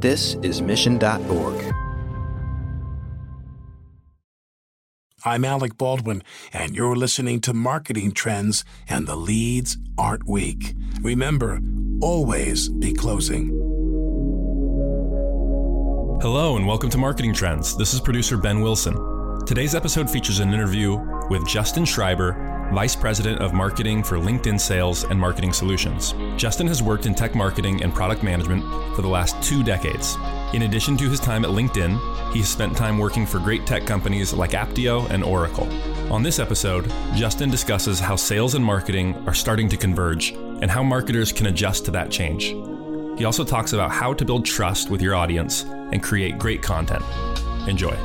This is Mission.org. I'm Alec Baldwin, and you're listening to Marketing Trends, and the leads aren't weak. Remember, always be closing. Hello, and welcome to Marketing Trends. This is producer Ben Wilson. Today's episode features an interview with Justin Shriber, Vice President of Marketing for LinkedIn Sales and Marketing Solutions. Justin has worked in tech marketing and product management for the last two decades. In addition to his time at LinkedIn, he has spent time working for great tech companies like Aptio and Oracle. On this episode, Justin discusses how sales and marketing are starting to converge and how marketers can adjust to that change. He also talks about how to build trust with your audience and create great content. Enjoy.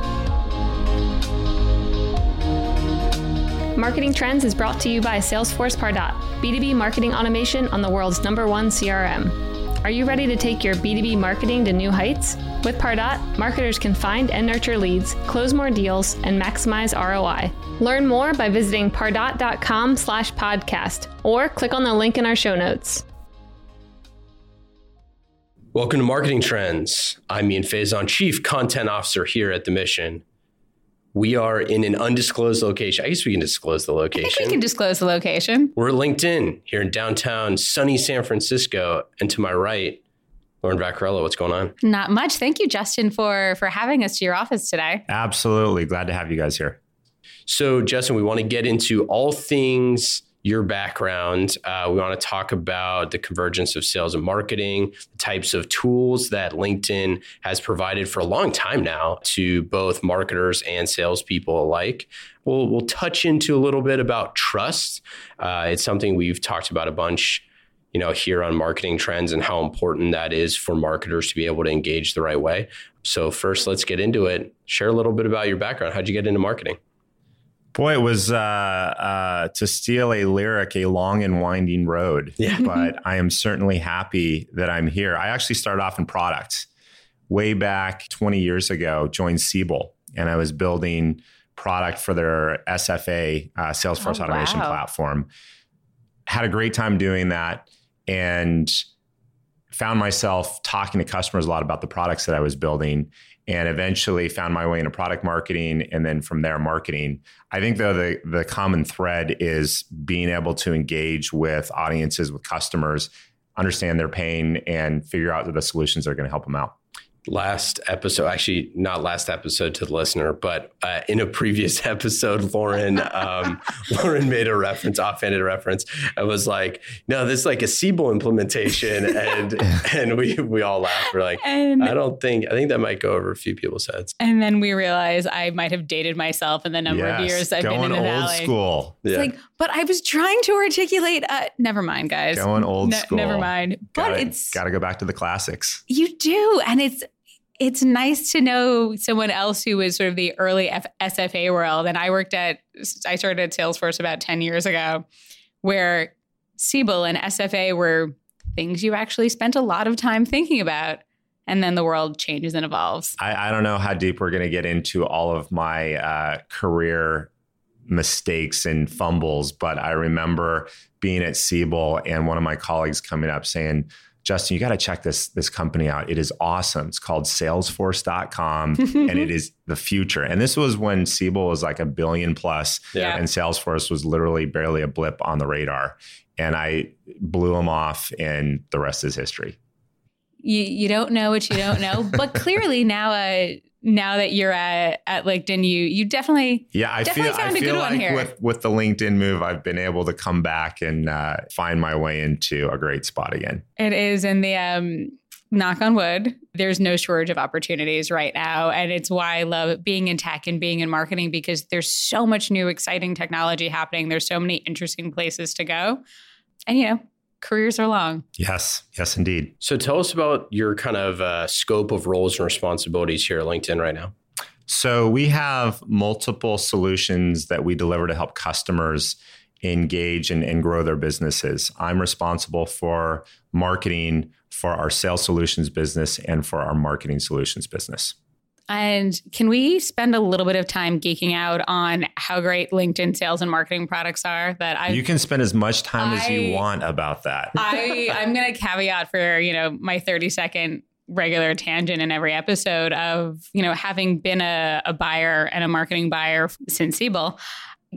Marketing Trends is brought to you by Salesforce Pardot, B2B marketing automation on the world's number one CRM. Are you ready to take your B2B marketing to new heights? With Pardot, marketers can find and nurture leads, close more deals, and maximize ROI. Learn more by visiting pardot.com slash podcast or click on the link in our show notes. Welcome to Marketing Trends. I'm Ian Faison, Chief Content Officer here at The Mission. We are in an undisclosed location. I guess we can disclose the location. I location. think we can disclose the location. We're LinkedIn here in downtown sunny San Francisco. And to my right, Lauren Vaccarello, what's going on? Not much. Thank you, Justin, for for having us to your office today. Absolutely. Glad to have you guys here. So, Justin, we want to get into all things your background. Uh, we want to talk about the convergence of sales and marketing, the types of tools that LinkedIn has provided for a long time now to both marketers and salespeople alike. We'll, we'll touch into a little bit about trust. Uh, it's something we've talked about a bunch you know here on marketing trends and how important that is for marketers to be able to engage the right way so first let's get into it share a little bit about your background how'd you get into marketing Boy, it was uh, uh, to steal a lyric, a long and winding road. Yeah. but I am certainly happy that I'm here. I actually started off in products way back 20 years ago, joined Siebel, and I was building product for their SFA, uh, Salesforce Oh, Automation wow. Platform. Had a great time doing that and found myself talking to customers a lot about the products that I was building and eventually found my way into product marketing and then from there marketing. I think though the the common thread is being able to engage with audiences with customers, understand their pain and figure out the solutions that are going to help them out. Last episode actually not last episode to the listener but uh, in a previous episode lauren um, lauren made a reference offhanded reference i was like no this is like a siebel implementation and and we we all laughed we're like And i don't think i think that might go over a few people's heads and then we realize I might have dated myself in the number of years I've been in the old valley. school. It's yeah like, but I was trying to articulate. Uh, never mind, guys. Going old Ne- school. Never mind. But Gotta- it's got to go back to the classics. You do, and it's it's nice to know someone else who was sort of the early F- SFA world. And I worked at I started at Salesforce about ten years ago, where Siebel and SFA were things you actually spent a lot of time thinking about, and then the world changes and evolves. I, I don't know how deep we're going to get into all of my uh, career mistakes and fumbles, but I remember being at Siebel and one of my colleagues coming up saying, Justin, you got to check this this company out. It is awesome. It's called Salesforce.com and it is the future. And this was when Siebel was like a billion plus Yeah. and Salesforce was literally barely a blip on the radar. And I blew them off, and the rest is history. You you don't know what you don't know, but clearly now uh, now that you're at at LinkedIn, you you definitely Yeah, I Definitely feel found I a feel good one like here. with with the LinkedIn move, I've been able to come back and uh, find my way into a great spot again. It is in the um knock on wood. There's no shortage of opportunities right now. And it's why I love being in tech and being in marketing because there's so much new exciting technology happening. There's so many interesting places to go. And you know, careers are long. Yes, yes, indeed. so tell us about your kind of uh, scope of roles and responsibilities here at linkedin right now So we have multiple solutions that we deliver to help customers engage and, and grow their businesses. I'm responsible for marketing for our sales solutions business and for our marketing solutions business. And can we spend a little bit of time geeking out on how great LinkedIn sales and marketing products are that I you can spend as much time as you want about that. I I'm gonna caveat for you know my 30 second regular tangent in every episode of, you know, having been a, a buyer and a marketing buyer since Siebel,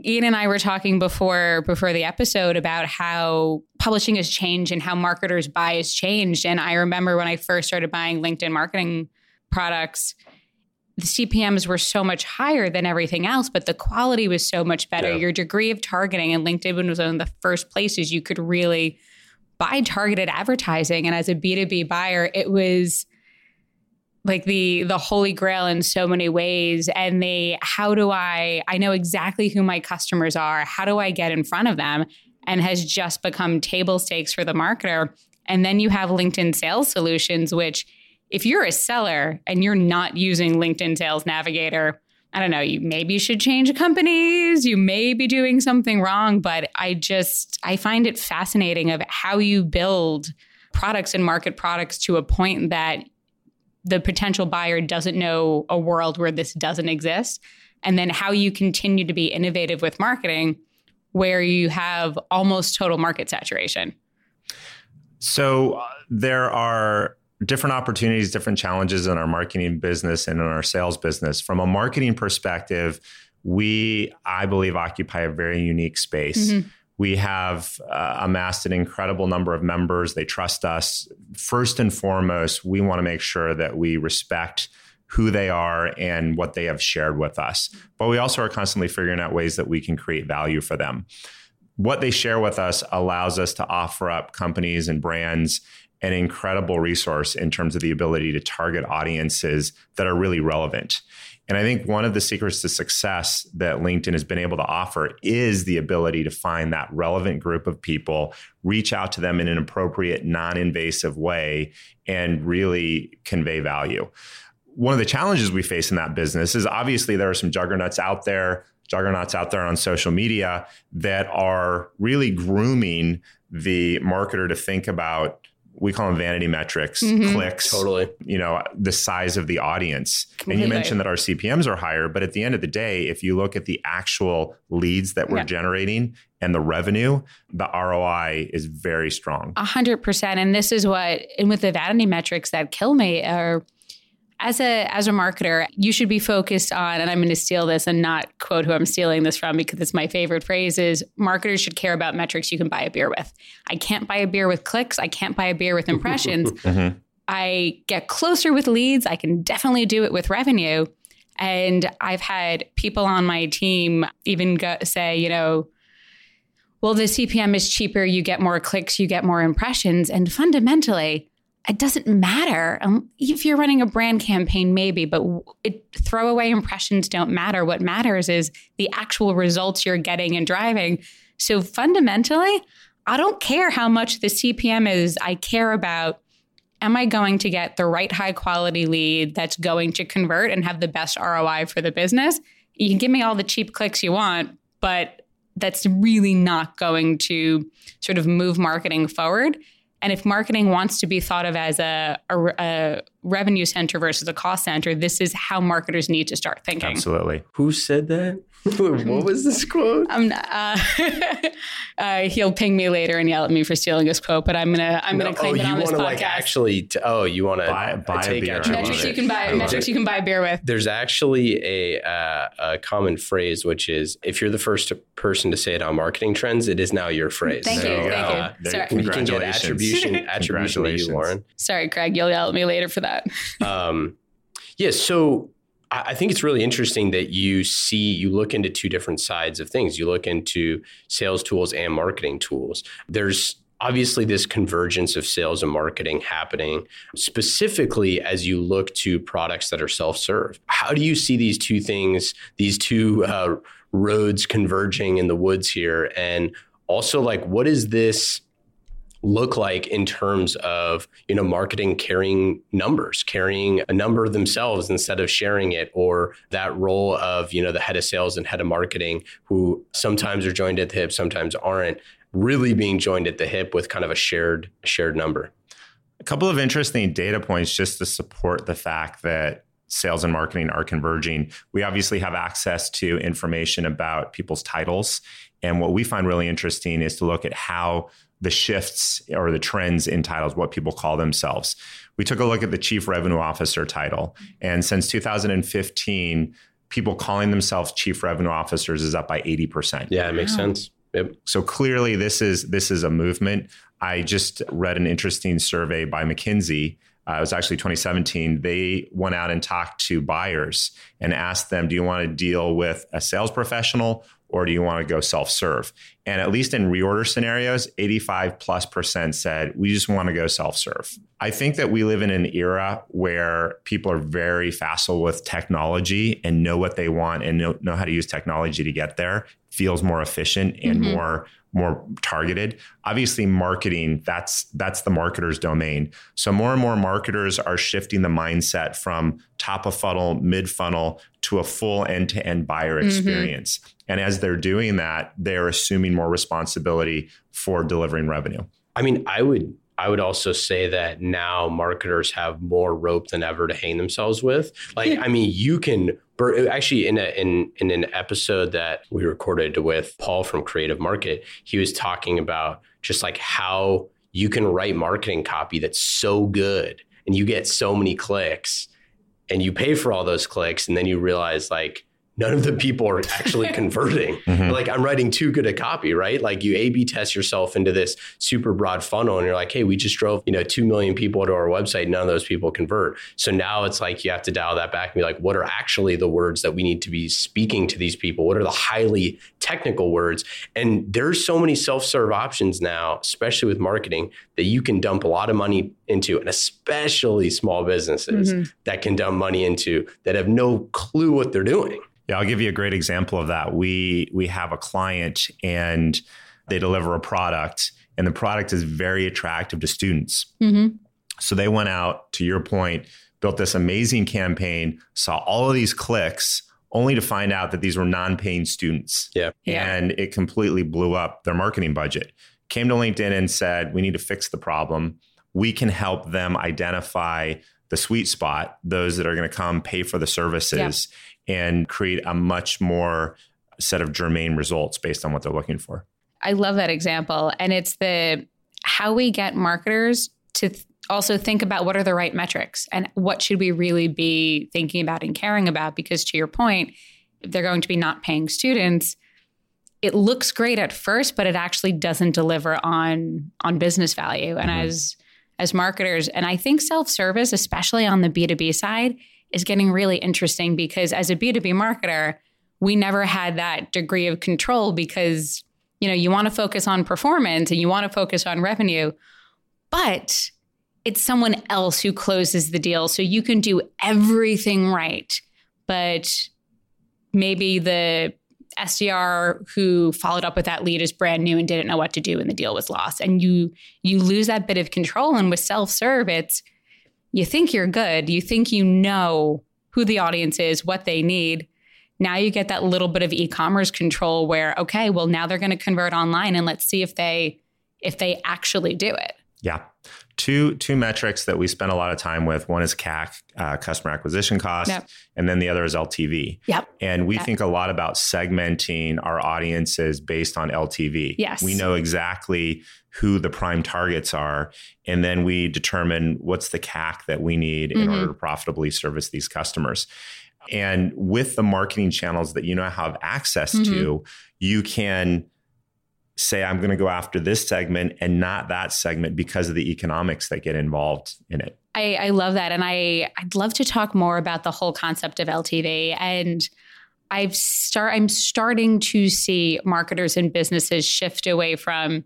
Ian and I were talking before before the episode about how publishing has changed and how marketers buy has changed. And I remember when I first started buying LinkedIn marketing products, the CPMs were so much higher than everything else, but the quality was so much better. Yeah. Your degree of targeting and LinkedIn was one of the first places you could really buy targeted advertising. And as a B2B buyer, it was like the the holy grail in so many ways and they how do i i know exactly who my customers are how do i get in front of them and has just become table stakes for the marketer and then you have linkedin sales solutions which if you're a seller and you're not using linkedin sales navigator i don't know you maybe should change companies you may be doing something wrong but i just i find it fascinating of how you build products and market products to a point that the potential buyer doesn't know a world where this doesn't exist. And then how you continue to be innovative with marketing where you have almost total market saturation. So uh, there are different opportunities, different challenges in our marketing business and in our sales business. From a marketing perspective, we, I believe, occupy a very unique space. Mm-hmm. We have uh, amassed an incredible number of members. They trust us. First and foremost, we want to make sure that we respect who they are and what they have shared with us. But we also are constantly figuring out ways that we can create value for them. What they share with us allows us to offer up companies and brands an incredible resource in terms of the ability to target audiences that are really relevant. And I think one of the secrets to success that LinkedIn has been able to offer is the ability to find that relevant group of people, reach out to them in an appropriate, non invasive way, and really convey value. One of the challenges we face in that business is obviously there are some juggernauts out there, juggernauts out there on social media that are really grooming the marketer to think about we call them vanity metrics, mm-hmm. clicks, totally. You know, the size of the audience. Completely. And you mentioned that our CPMS are higher, but at the end of the day, if you look at the actual leads that we're yeah. generating and the revenue, the ROI is very strong. A hundred percent. And this is what, and with the vanity metrics that kill me are as a as a marketer, you should be focused on, and I'm going to steal this and not quote who I'm stealing this from because it's my favorite phrase is marketers should care about metrics you can buy a beer with. I can't buy a beer with clicks. I can't buy a beer with impressions. mm-hmm. I get closer with leads. I can definitely do it with revenue. And I've had people on my team even go, say, you know, well, the CPM is cheaper. You get more clicks, you get more impressions. And fundamentally, it doesn't matter. Um, if you're running a brand campaign maybe but it, throwaway impressions don't matter. What matters is the actual results you're getting and driving. So fundamentally i don't care how much the cpm is. I care about am i going to get the right high quality lead that's going to convert and have the best roi for the business? You can give me all the cheap clicks you want but that's really not going to sort of move marketing forward and if marketing wants to be thought of as a, a, a, revenue center versus a cost center, this is how marketers need to start thinking. Absolutely. Who said that? What was this quote? I'm uh, uh, he'll ping me later and yell at me for stealing his quote, but I'm gonna I'm no, gonna claim oh, it on this podcast. Like actually, t- oh, you want to buy, buy take a beer. Metrics you can buy. Metrics you can buy beer with. There's actually a, uh, a common phrase which is if you're the first person to say it on marketing trends, it is now your phrase. Thank so, you. Thank you. Sorry. We can get attribution attribution to you, Lauren. Sorry, Craig. You'll yell at me later for that. um, yeah. So I think it's really interesting that you see, you look into two different sides of things. You look into sales tools and marketing tools. There's obviously this convergence of sales and marketing happening, specifically as you look to products that are self serve. How do you see these two things, these two uh, roads converging in the woods here? And also, like, what is this? Look like in terms of you know marketing carrying numbers carrying a number themselves instead of sharing it or that role of you know the head of sales and head of marketing who sometimes are joined at the hip sometimes aren't really being joined at the hip with kind of a shared shared number a couple of interesting data points just to support the fact that sales and marketing are converging. We obviously have access to information about people's titles. And what we find really interesting is to look at how the shifts or the trends in titles, what people call themselves. We took a look at the chief revenue officer title. And since 2015, people calling themselves chief revenue officers is up by 80%. Yeah, it makes wow. sense. Yep. So clearly this is this is a movement. I just read an interesting survey by McKinsey. Uh, it was actually 2017. They went out and talked to buyers and asked them, "Do you want to deal with a sales professional or do you want to go self-serve?" And at least in reorder scenarios, 85 plus percent said, "We just want to go self-serve." I think that we live in an era where people are very facile with technology and know what they want and know, know how to use technology to get there. Feels more efficient and mm-hmm. more more targeted. Obviously, marketing that's that's the marketer's domain. So more and more marketers are shifting the mindset from top of funnel, mid funnel to a full end to end buyer mm-hmm. experience. Mm-hmm. And as they're doing that, they're assuming more responsibility for delivering revenue. I mean, I would I would also say that now marketers have more rope than ever to hang themselves with. Like, I mean, you can actually in a, in in an episode that we recorded with Paul from Creative Market, he was talking about just like how you can write marketing copy that's so good and you get so many clicks and you pay for all those clicks and then you realize like none of the people are actually converting. Mm-hmm. Like I'm writing too good a copy, right? Like you A/B test yourself into this super broad funnel, and you're like, hey, we just drove you know two million people to our website. None of those people convert. So now it's like you have to dial that back and be like, what are actually the words that we need to be speaking to these people? What are the highly technical words? And there's so many self-serve options now, especially with marketing, that you can dump a lot of money into, and especially small businesses mm-hmm. that can dump money into that have no clue what they're doing. Yeah, I'll give you a great example of that. We we have a client and they deliver a product, and the product is very attractive to students. Mm-hmm. So they went out, to your point, built this amazing campaign, saw all of these clicks, only to find out that these were non-paying students. Yeah. And it completely blew up their marketing budget. Came to LinkedIn and said, we need to fix the problem. We can help them identify the sweet spot, those that are going to come pay for the services and create a much more set of germane results based on what they're looking for. I love that example. And it's the how we get marketers to th- also think about what are the right metrics and what should we really be thinking about and caring about. Because to your point, if they're going to be not paying students, it looks great at first, but it actually doesn't deliver on on business value. And mm-hmm. as as marketers, and I think self-service, especially on the B2B side, is getting really interesting because as a B2B marketer, we never had that degree of control because you know you want to focus on performance and you want to focus on revenue but it's someone else who closes the deal. So you can do everything right but maybe the SDR who followed up with that lead is brand new and didn't know what to do and the deal was lost. And you you lose that bit of control and with self-serve it's you think you're good, you think you know who the audience is, what they need. Now you get that little bit of e-commerce control where okay, well now they're going to convert online and let's see if they if they actually do it. Yeah. Two two metrics that we spend a lot of time with. One is CAC, uh, customer acquisition cost, yep. and then the other is LTV. Yep. And we yep. think a lot about segmenting our audiences based on LTV. Yes. We know exactly who the prime targets are, and then we determine what's the CAC that we need mm-hmm. in order to profitably service these customers. And with the marketing channels that you now have access mm-hmm. to, you can say I'm going to go after this segment and not that segment because of the economics that get involved in it. I, I love that, and I I'd love to talk more about the whole concept of LTV and. I've start I'm starting to see marketers and businesses shift away from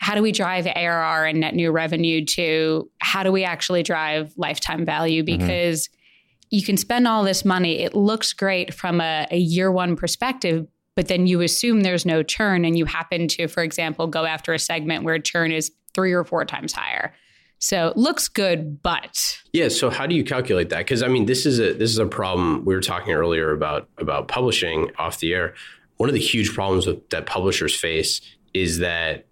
how do we drive ARR and net new revenue to how do we actually drive lifetime value mm-hmm. because mm-hmm. you can spend all this money it looks great from a, a year one perspective but then you assume there's no churn and you happen to, for example, go after a segment where churn is three or four times higher. So looks good, but yeah. So how do you calculate that? Because I mean, this is a this is a problem. We were talking earlier about about publishing off the air. One of the huge problems with, that publishers face is that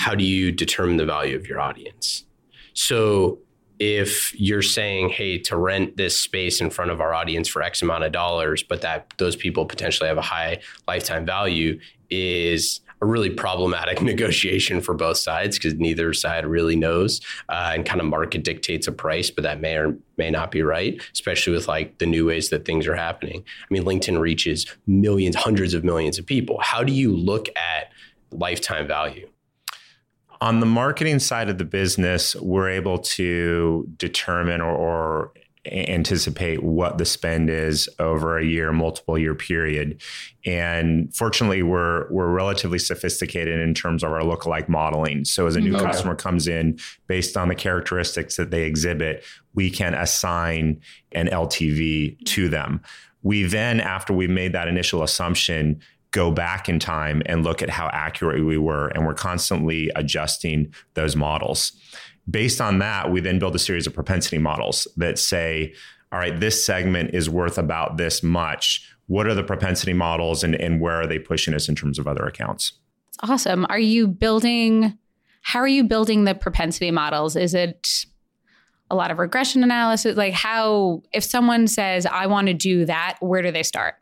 how do you determine the value of your audience? So if you're saying, hey, to rent this space in front of our audience for X amount of dollars, but that those people potentially have a high lifetime value, is a really problematic negotiation for both sides because neither side really knows uh, and kind of market dictates a price, but that may or may not be right, especially with like the new ways that things are happening. I mean, LinkedIn reaches millions, hundreds of millions of people. How do you look at lifetime value? On the marketing side of the business, we're able to determine or, or anticipate what the spend is over a year, multiple year period. And fortunately, we're we're relatively sophisticated in terms of our lookalike modeling. So as a new mm-hmm. okay. customer comes in, based on the characteristics that they exhibit, we can assign an LTV to them. We then, after we've made that initial assumption, go back in time and look at how accurate we were. And we're constantly adjusting those models. Based on that, we then build a series of propensity models that say, all right, this segment is worth about this much. What are the propensity models and, and where are they pushing us in terms of other accounts? Awesome. Are you building, how are you building the propensity models? Is it a lot of regression analysis? Like, how, if someone says, I want to do that, where do they start?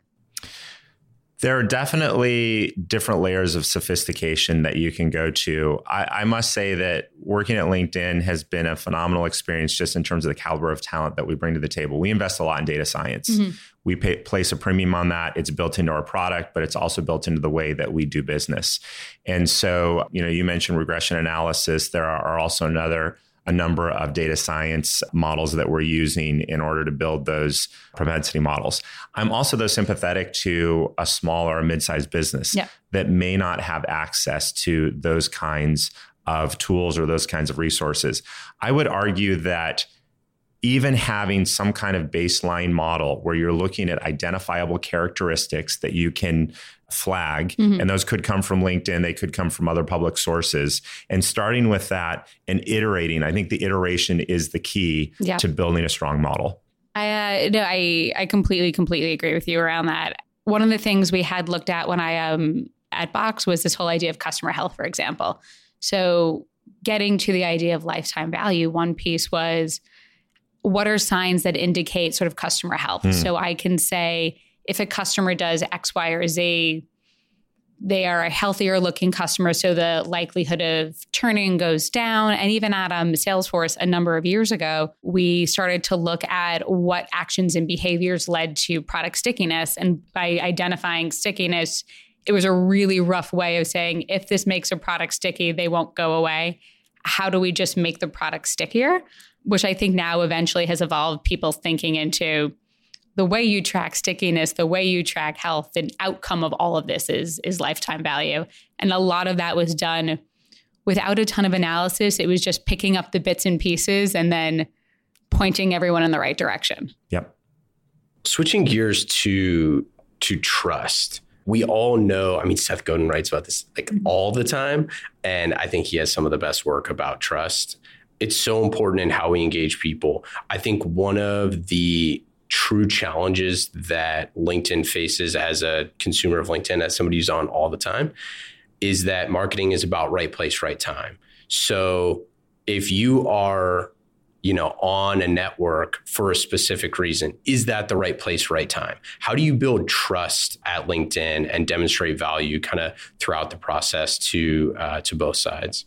There are definitely different layers of sophistication that you can go to. I, I, must say that working at LinkedIn has been a phenomenal experience just in terms of the caliber of talent that we bring to the table. We invest a lot in data science. Mm-hmm. We pay, place a premium on that. It's built into our product, but it's also built into the way that we do business. And so, you know, you mentioned regression analysis. There are also another a number of data science models that we're using in order to build those propensity models. I'm also though sympathetic to a small or a mid-sized business yeah. that may not have access to those kinds of tools or those kinds of resources. I would argue that even having some kind of baseline model where you're looking at identifiable characteristics that you can flag, mm-hmm. and those could come from LinkedIn, they could come from other public sources, and starting with that and iterating. I think the iteration is the key yeah. to building a strong model. I uh, no, I I completely completely agree with you around that. One of the things we had looked at when I um at Box was this whole idea of customer health, for example. So getting to the idea of lifetime value, one piece was what are signs that indicate sort of customer health? Mm. So I can say if a customer does X, Y, or Z, they are a healthier looking customer. So the likelihood of churning goes down. And even at um, Salesforce a number of years ago, we started to look at what actions and behaviors led to product stickiness. And by identifying stickiness, it was a really rough way of saying if this makes a product sticky, they won't go away. How do we just make the product stickier? which I think now eventually has evolved people thinking into the way you track stickiness, the way you track health, the outcome of all of this is is lifetime value. And a lot of that was done without a ton of analysis. It was just picking up the bits and pieces and then pointing everyone in the right direction. Yep. Switching gears to to trust. We all know, I mean, Seth Godin writes about this like mm-hmm. all the time. And I think he has some of the best work about trust it's so important in how we engage people. I think one of the true challenges that LinkedIn faces as a consumer of LinkedIn, as somebody who's on all the time, is that marketing is about right place, right time. So if you are, you know, on a network for a specific reason, is that the right place, right time? How do you build trust at LinkedIn and demonstrate value kind of throughout the process to uh, to both sides?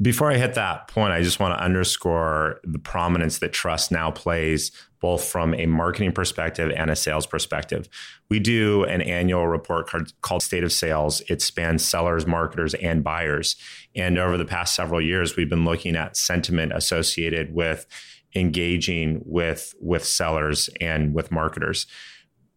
Before I hit that point, I just want to underscore the prominence that trust now plays, both from a marketing perspective and a sales perspective. We do an annual report called State of Sales. It spans sellers, marketers, and buyers. And over the past several years, we've been looking at sentiment associated with engaging with, with sellers and with marketers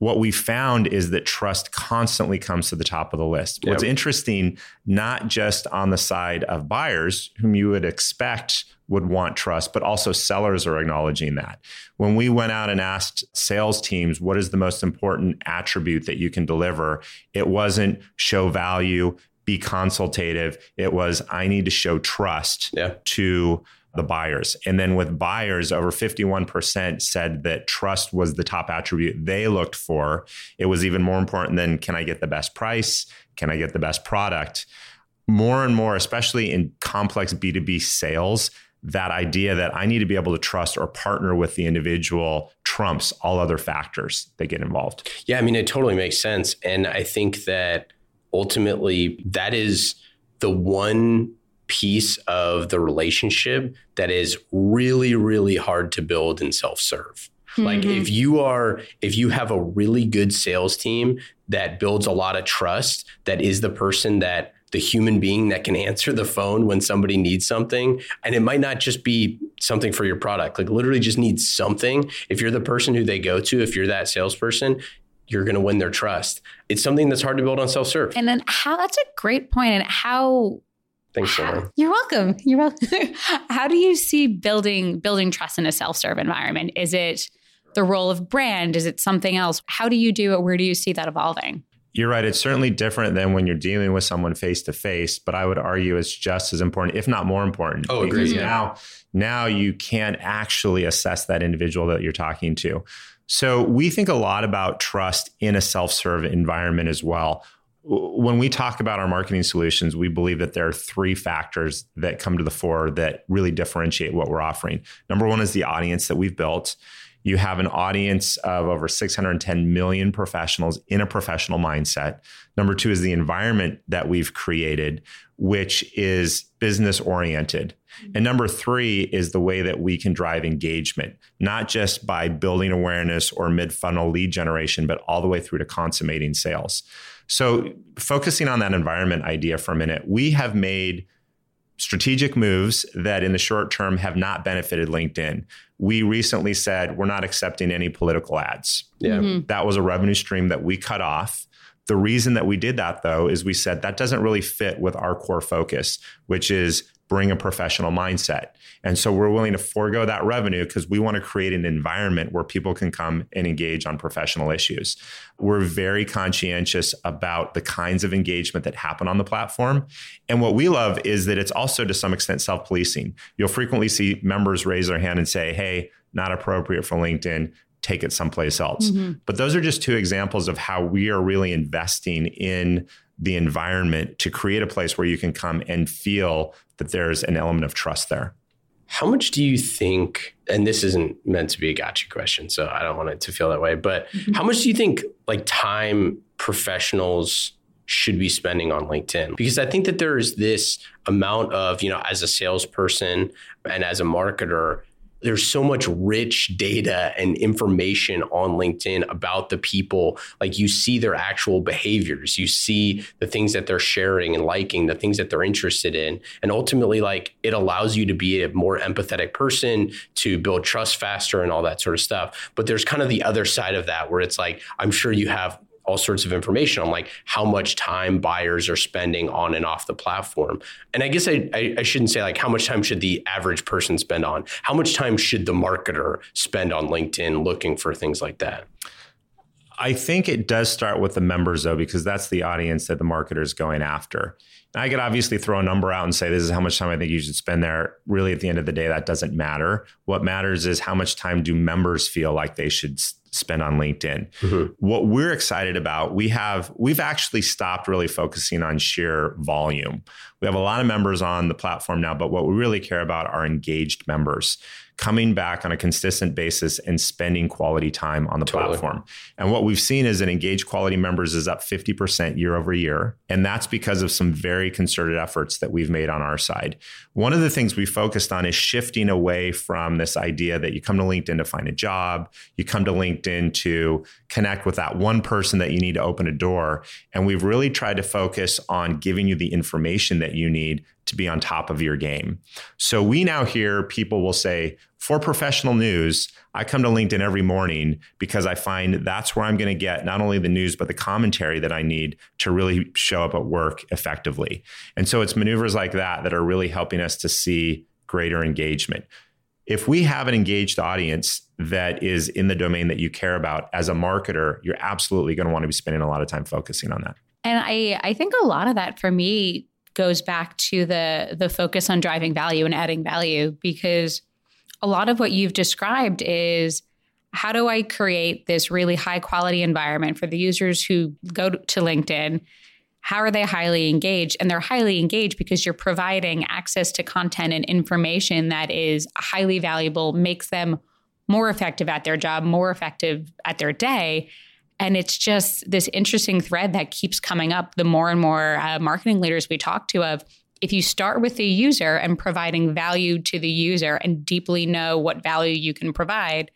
what we found is that trust constantly comes to the top of the list. Yep. What's interesting, not just on the side of buyers, whom you would expect would want trust, but also sellers are acknowledging that. When we went out and asked sales teams, what is the most important attribute that you can deliver? It wasn't show value, be consultative. It was, I need to show trust yeah. to the buyers. And then with buyers, over 51% said that trust was the top attribute they looked for. It was even more important than can I get the best price? Can I get the best product? More and more, especially in complex B2B sales, that idea that I need to be able to trust or partner with the individual trumps all other factors that get involved. Yeah, I mean, it totally makes sense. And I think that ultimately that is the one piece of the relationship that is really, really hard to build and self serve. Mm-hmm. Like if you are, if you have a really good sales team that builds a lot of trust, that is the person that the human being that can answer the phone when somebody needs something. And it might not just be something for your product, like literally just needs something. If you're the person who they go to, if you're that salesperson, you're going to win their trust. It's something that's hard to build on self serve. And then how that's a great point. And how Thanks, Summer. You're welcome. You're welcome. how do you see building building trust in a self serve environment? Is it the role of brand? Is it something else? How do you do it? Where do you see that evolving? You're right. It's certainly different than when you're dealing with someone face to face, but I would argue it's just as important, if not more important. Oh, agree. Yeah. Now, now you can actually assess that individual that you're talking to. So we think a lot about trust in a self-serve environment as well. When we talk about our marketing solutions, we believe that there are three factors that come to the fore that really differentiate what we're offering. Number one is the audience that we've built you have an audience of over 610 million professionals in a professional mindset. Number two is the environment that we've created, which is business oriented. Mm-hmm. And number three is the way that we can drive engagement, not just by building awareness or mid funnel lead generation, but all the way through to consummating sales. So, focusing on that environment idea for a minute, we have made strategic moves that in the short term have not benefited LinkedIn. We recently said we're not accepting any political ads. Yeah. Mm-hmm. That was a revenue stream that we cut off. The reason that we did that though is we said that doesn't really fit with our core focus, which is bring a professional mindset. And so we're willing to forego that revenue because we want to create an environment where people can come and engage on professional issues. We're very conscientious about the kinds of engagement that happen on the platform. And what we love is that it's also to some extent self policing. You'll frequently see members raise their hand and say, hey, not appropriate for LinkedIn take it someplace else. Mm-hmm. But those are just two examples of how we are really investing in the environment to create a place where you can come and feel that there's an element of trust there. How much do you think, and this isn't meant to be a gotcha question, so I don't want it to feel that way, but mm-hmm. how much do you think like time professionals should be spending on LinkedIn? Because I think that there is this amount of, you know, as a salesperson and as a marketer, there's so much rich data and information on LinkedIn about the people. Like you see their actual behaviors, you see the things that they're sharing and liking, the things that they're interested in. And ultimately, like it allows you to be a more empathetic person, to build trust faster and all that sort of stuff. But there's kind of the other side of that where it's like, I'm sure you have all sorts of information on like how much time buyers are spending on and off the platform. And I guess I, I, I, shouldn't say like how much time should the average person spend on, how much time should the marketer spend on LinkedIn looking for things like that? I think it does start with the members though, because that's the audience that the marketer is going after. I could obviously throw a number out and say this is how much time I think you should spend there. Really, at the end of the day, that doesn't matter. What matters is how much time do members feel like they should spend on LinkedIn. Mm-hmm. What we're excited about, we have we've actually stopped really focusing on sheer volume. We have a lot of members on the platform now, but what we really care about are engaged members coming back on a consistent basis and spending quality time on the totally. platform. And what we've seen is that engaged quality members is up 50% year over year. And that's because of some very concerted efforts that we've made on our side. One of the things we focused on is shifting away from this idea that you come to LinkedIn to find a job, you come to LinkedIn to connect with that one person that you need to open a door. And we've really tried to focus on giving you the information that you need to be on top of your game. So we now hear people will say, for professional news, I come to LinkedIn every morning because I find that's where I'm going to get not only the news, but the commentary that I need to really show up at work effectively. And so it's maneuvers like that that are really helping us to see greater engagement. If we have an engaged audience that is in the domain that you care about as a marketer, you're absolutely going to want to be spending a lot of time focusing on that. And I, I think a lot of that for me goes back to the the focus on driving value and adding value because a lot of what you've described is how do I create this really high quality environment for the users who go to LinkedIn? How are they highly engaged? And they're highly engaged because you're providing access to content and information that is highly valuable, makes them more effective at their job, more effective at their day. And it's just this interesting thread that keeps coming up the more and more uh, marketing leaders we talk to of if you start with the user and providing value to the user and deeply know what value you can provide,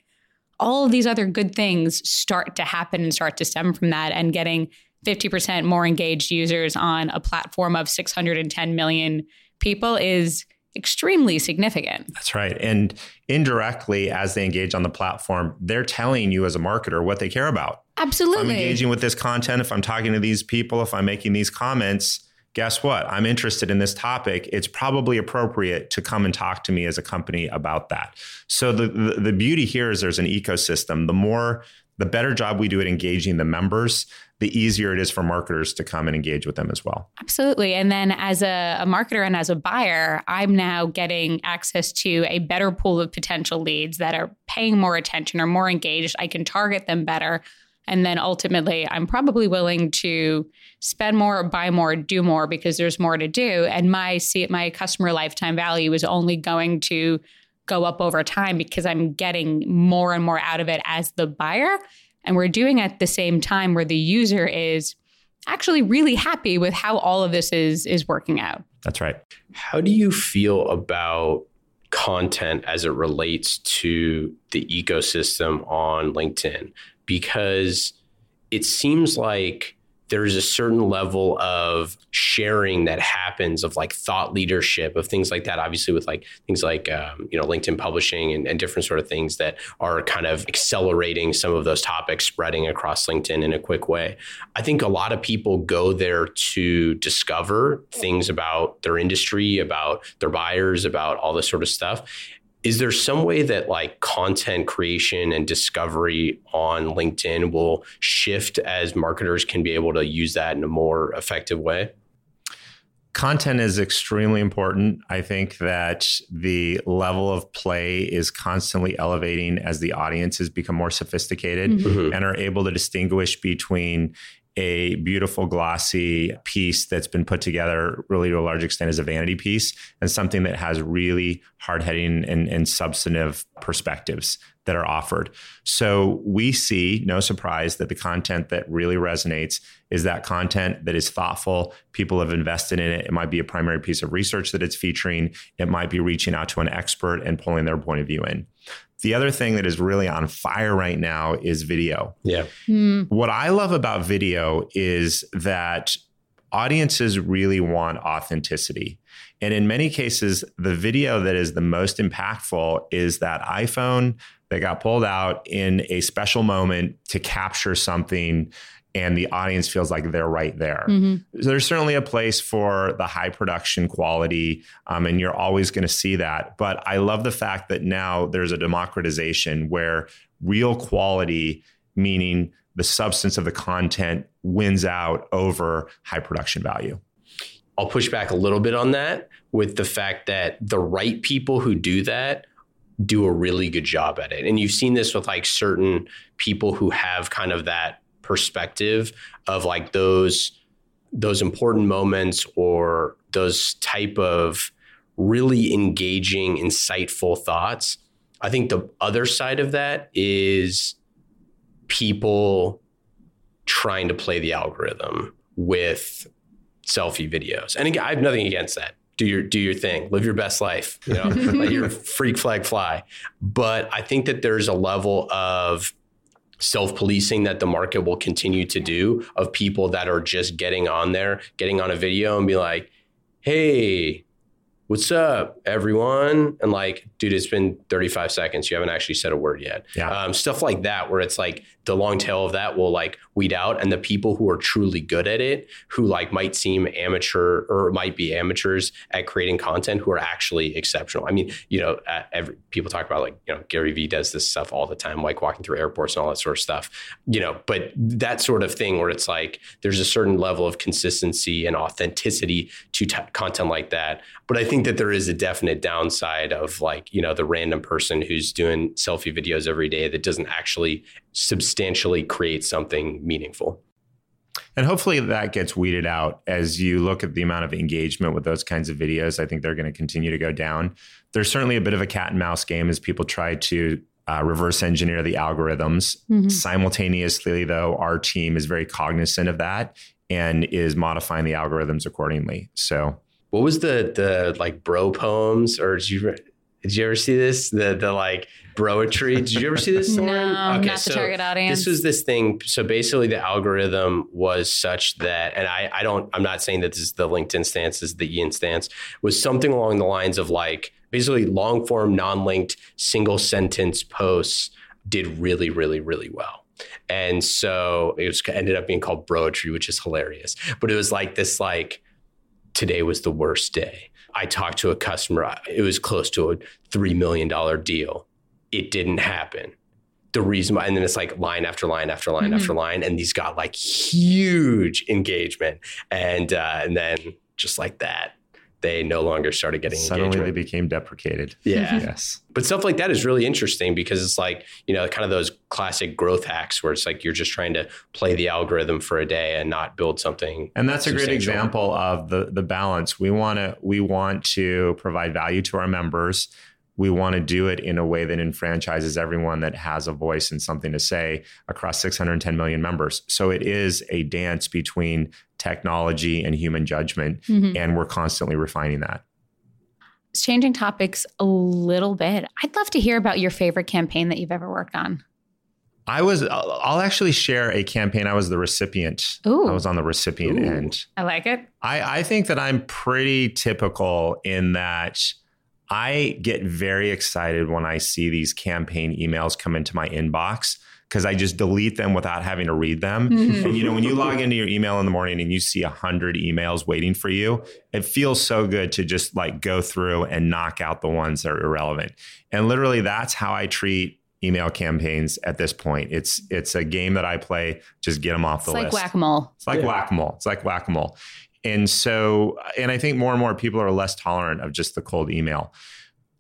all of these other good things start to happen and start to stem from that and getting 50% more engaged users on a platform of 610 million people is extremely significant. That's right. And indirectly, as they engage on the platform, they're telling you as a marketer what they care about. Absolutely. If I'm engaging with this content, if I'm talking to these people, if I'm making these comments, guess what? I'm interested in this topic. It's probably appropriate to come and talk to me as a company about that. So the, the, the beauty here is there's an ecosystem. The more the better job we do at engaging the members, the easier it is for marketers to come and engage with them as well. Absolutely. And then as a, a, marketer and as a buyer, I'm now getting access to a better pool of potential leads that are paying more attention or more engaged. I can target them better. And then ultimately, I'm probably willing to spend more, buy more, do more because there's more to do. And my see my customer lifetime value is only going to go up over time because I'm getting more and more out of it as the buyer. And we're doing at the same time where the user is actually really happy with how all of this is is working out. That's right. How do you feel about content as it relates to the ecosystem on LinkedIn? Because it seems like there's a certain level of sharing that happens of like thought leadership of things like that obviously with like things like um, you know linkedin publishing and, and, different sort of things that are kind of accelerating some of those topics spreading across linkedin in a quick way. I think a lot of people go there to discover things about their industry about their buyers about all this sort of stuff is there some way that like content creation and discovery on LinkedIn will shift as marketers can be able to use that in a more effective way? Content is extremely important. I think that the level of play is constantly elevating as the audiences become more sophisticated mm-hmm. and are able to distinguish between a beautiful glossy piece that's been put together really to a large extent as a vanity piece and something that has really hard-hitting and, and substantive perspectives that are offered. So we see, no surprise, that the content that really resonates is that content that is thoughtful. People have invested in it. It might be a primary piece of research that it's featuring. It might be reaching out to an expert and pulling their point of view in. The other thing that is really on fire right now is video. Yeah. Mm. What I love about video is that audiences really want authenticity. And in many cases, the video that is the most impactful is that iPhone that got pulled out in a special moment to capture something and the audience feels like they're right there. Mm-hmm. So there's certainly a place for the high production quality, um, and you're always going to see that. But I love the fact that now there's a democratization where real quality, meaning the substance of the content, wins out over high production value. I'll push back a little bit on that with the fact that the right people who do that do a really good job at it. And you've seen this with like certain people who have kind of that perspective of like those those important moments or those type of really engaging insightful thoughts. I think the other side of that is people trying to play the algorithm with selfie videos. And again i have nothing against that. Do your do your thing. Live your best life you know? Let your freak flag fly. But i think that there's a level of self policing that the market will continue to do of people that are just getting on there, getting on a video and be like, hey, what's up, everyone? And like, dude, it's been 35 seconds. You haven't actually said a word yet. Yeah. Um, stuff like that, where it's like the long tail of that will like weed out. And the people who are truly good at it, who like might seem amateur or might be amateurs at creating content, who are actually exceptional. I mean, you know, every, people talk about like, you know, Gary Vee does this stuff all the time, like walking through airports and all that sort of stuff, you know, but that sort of thing where it's like there's a certain level of consistency and authenticity to t- content like that. But I think that there is a definite downside of like, you know, the random person who's doing selfie videos every day that doesn't actually substantially create something meaningful. And hopefully that gets weeded out as you look at the amount of engagement with those kinds of videos. I think they're going to continue to go down. There's certainly a bit of a cat and mouse game as people try to uh, reverse engineer the algorithms. Mhm. Simultaneously, though, our team is very cognizant of that and is modifying the algorithms accordingly. So, What was the the like bro poems or did you did you ever see this the the like broetry? Did you ever see this? No, Lauren? not the target audience. This was this thing. So basically, the algorithm was such that, and I I don't I'm not saying that this is the LinkedIn stance, this is the Ian stance, was something along the lines of like basically long form, non linked, single sentence posts did really really really well. And so it was ended up being called broetry, which is hilarious. But it was like this like today was the worst day. I talked to a customer. It was close to a three million dollar deal. It didn't happen. The reason why, and then it's like line after line after line Mhm. after line, and these got like huge engagement, and uh, and then just like that, they no longer started getting suddenly they became deprecated. yeah, Yes. but stuff like that is really interesting because it's like, you know, kind of those classic growth hacks where it's like you're just trying to play the algorithm for a day and not build something. And that's a great example of the the balance. We want to we want to provide value to our members. We want to do it in a way that enfranchises everyone that has a voice and something to say across 610 million members. So it is a dance between technology and human judgment, Mhm. and we're constantly refining that. Changing topics a little bit. I'd love to hear about your favorite campaign that you've ever worked on. I was I'll I'll actually share a campaign. I was the recipient. Ooh. I was on the recipient Ooh. end. I like it. I, I think that I'm pretty typical in that I get very excited when I see these campaign emails come into my inbox because I just delete them without having to read them. Mhm. And you know, when you log into your email in the morning and you see a hundred emails waiting for you, it feels so good to just like go through and knock out the ones that are irrelevant. And literally, that's how I treat email campaigns at this point. It's it's a game that I play. Just get them off It's the like list. whack a mole. It's like Yeah. whack a mole. It's like whack a mole. And so, and I think more and more people are less tolerant of just the cold email.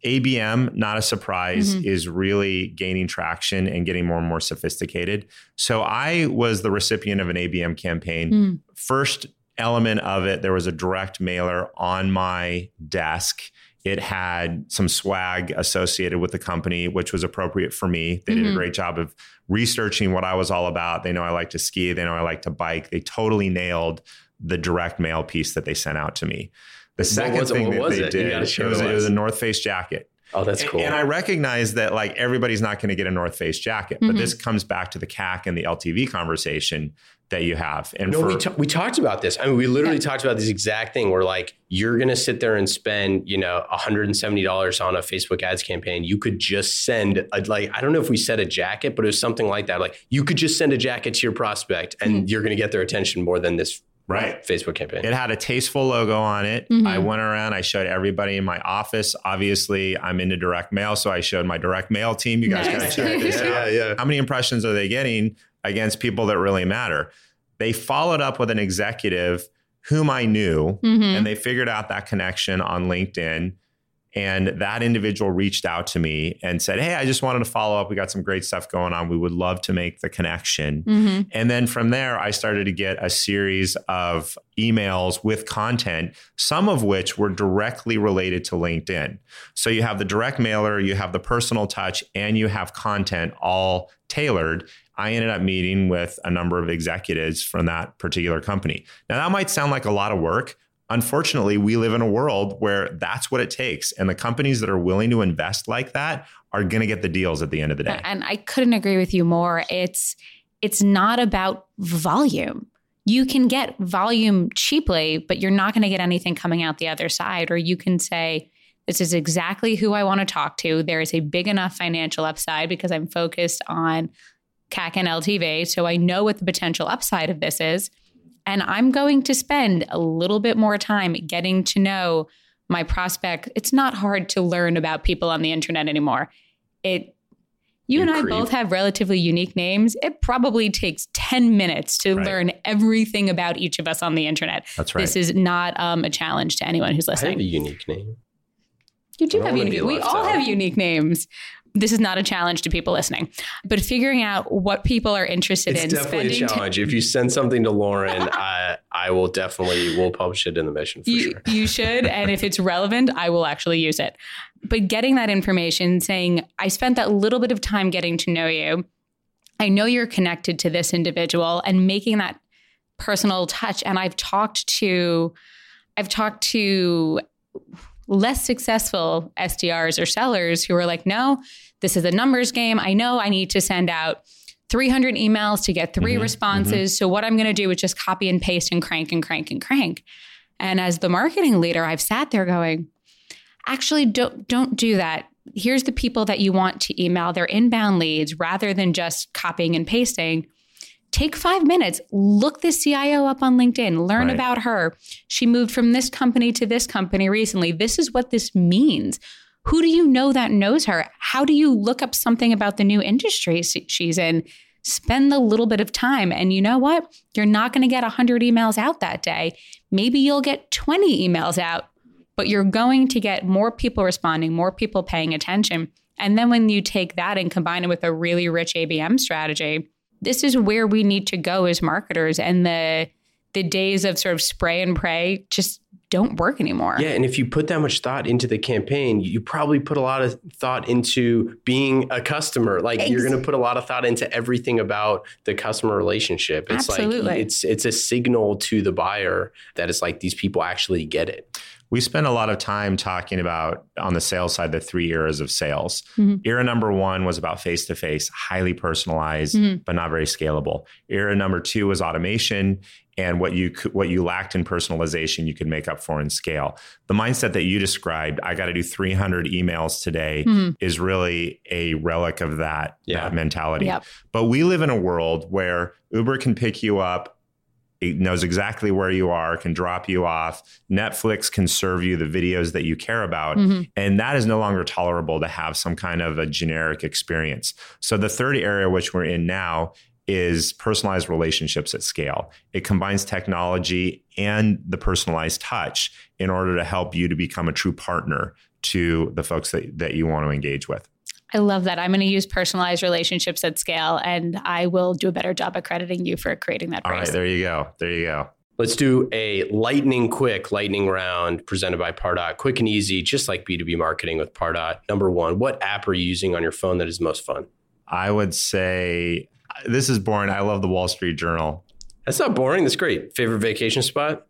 ABM, not a surprise, Mhm. is really gaining traction and getting more and more sophisticated. So I was the recipient of an ABM campaign. Mm. First element of it, there was a direct mailer on my desk. It had some swag associated with the company, which was appropriate for me. They did a Mhm. great job of researching what I was all about. They know I like to ski, they know I like to bike. They totally nailed the direct mail piece that they sent out to me. The second was thing that they it? Did, gotta it was, it it was was. a North Face jacket. Oh, that's cool. And I recognize that like everybody's not going to get a North Face jacket, but Mhm. this comes back to the CAC and the LTV conversation that you have. And no, for, we, ta- we talked about this. I mean, we literally Yeah. talked about this exact thing where like you're going to sit there and spend, you know, $170 on a Facebook ads campaign. You could just send a, like, I don't know if we said a jacket, but it was something like that. Like you could just send a jacket to your prospect and you're going to get their attention more than this Right. Facebook campaign. It had a tasteful logo on it. Mhm. I went around, I showed everybody in my office. Obviously, I'm into direct mail, so I showed my direct mail team. You guys Nice. got to check this yeah, out. yeah. How many impressions are they getting against people that really matter? They followed up with an executive whom I knew, Mhm. and they figured out that connection on LinkedIn. And that individual reached out to me and said, Hey, I just wanted to follow up. We got some great stuff going on. We would love to make the connection. Mhm. And then from there, I started to get a series of emails with content, some of which were directly related to LinkedIn. So you have the direct mailer, you have the personal touch, and you have content all tailored. I ended up meeting with a number of executives from that particular company. Now, that might sound like a lot of work. Unfortunately, we live in a world where that's what it takes. And the companies that are willing to invest like that are going to get the deals at the end of the day. And I couldn't agree with you more. It's it's not about volume. You can get volume cheaply, but you're not going to get anything coming out the other side. Or you can say, this is exactly who I want to talk to. There is a big enough financial upside because I'm focused on CAC and LTV. So I know what the potential upside of this is. And I'm going to spend a little bit more time getting to know my prospect. It's not hard to learn about people on the internet anymore. It you, and I both have relatively unique names. It probably takes 10 minutes to Right. learn everything about each of us on the internet. That's right. This is not um, a challenge to anyone who's listening. I have a unique name. You do have unique. We all out. have unique names. This is not a challenge to people listening, but figuring out what people are interested it's in. It's definitely a challenge. if you send something to Lauren, I, I will definitely will publish it in the mission for you, sure. You should, and if it's relevant, I will actually use it. But getting that information, saying I spent that little bit of time getting to know you. I know you're connected to this individual, and making that personal touch. And I've talked to, I've talked to less successful SDRs or sellers who are like, no, this is a numbers game. I know I need to send out 300 emails to get 3 mm-hmm, responses. Mm-hmm. So what I'm going to do is just copy and paste and crank and crank and crank. And as the marketing leader, I've sat there going, actually don't don't do that. Here's the people that you want to email. They're inbound leads rather than just copying and pasting. Take five minutes, look the CIO up on LinkedIn, learn right. about her. She moved from this company to this company recently. This is what this means. Who do you know that knows her? How do you look up something about the new industry she's in? Spend a little bit of time. And you know what? You're not going to get 100 emails out that day. Maybe you'll get 20 emails out, but you're going to get more people responding, more people paying attention. And then when you take that and combine it with a really rich ABM strategy, this is where we need to go as marketers. And the the days of sort of spray and pray just don't work anymore. Yeah, and if you put that much thought into the campaign, you probably put a lot of thought into being a customer. Like Ex- you're going to put a lot of thought into everything about the customer relationship. It's Absolutely. like it's it's a signal to the buyer that it's like these people actually get it. We spend a lot of time talking about on the sales side the three eras of sales. Mm-hmm. Era number one was about face to face, highly personalized, mm-hmm. but not very scalable. Era number two was automation, and what you what you lacked in personalization you could make up for in scale the mindset that you described i got to do 300 emails today mm-hmm. is really a relic of that, yeah. that mentality yep. but we live in a world where uber can pick you up it knows exactly where you are can drop you off netflix can serve you the videos that you care about mm-hmm. and that is no longer tolerable to have some kind of a generic experience so the third area which we're in now is personalized relationships at scale. It combines technology and the personalized touch in order to help you to become a true partner to the folks that, that you want to engage with. I love that. I'm going to use personalized relationships at scale, and I will do a better job accrediting you for creating that. All right, there you go. There you go. Let's do a lightning quick lightning round presented by Pardot. Quick and easy, just like B2B marketing with Pardot. Number one, what app are you using on your phone that is most fun? I would say uh, this is boring. I love the Wall Street Journal. That's not boring. That's great. Favorite vacation spot?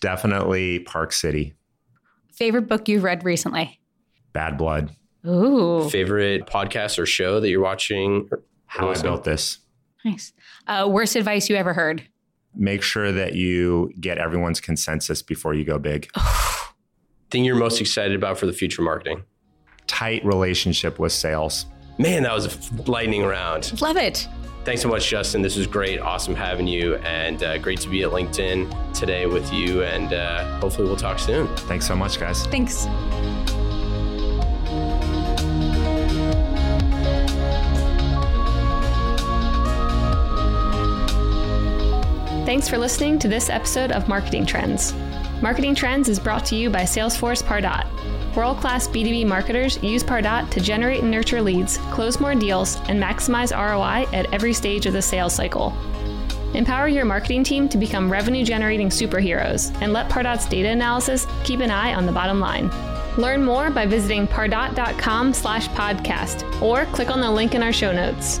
Definitely Park City. Favorite book you've read recently? Bad Blood. Ooh. Favorite podcast or show that you're watching? How I Built This. Nice. Uh, worst advice you ever heard? Make sure that you get everyone's consensus before you go big. Thing you're most excited about for the future marketing? Tight relationship with sales. Man, that was a lightning round. Love it. Thanks so much, Justin. This was great. Awesome having you, and uh, great to be at LinkedIn today with you. And uh, hopefully, we'll talk soon. Thanks so much, guys. Thanks. Thanks for listening to this episode of Marketing Trends. Marketing Trends is brought to you by Salesforce Pardot. World class B2B marketers use Pardot to generate and nurture leads, close more deals, and maximize ROI at every stage of the sales cycle. Empower your marketing team to become revenue generating superheroes and let Pardot's data analysis keep an eye on the bottom line. Learn more by visiting pardot.com slash podcast or click on the link in our show notes.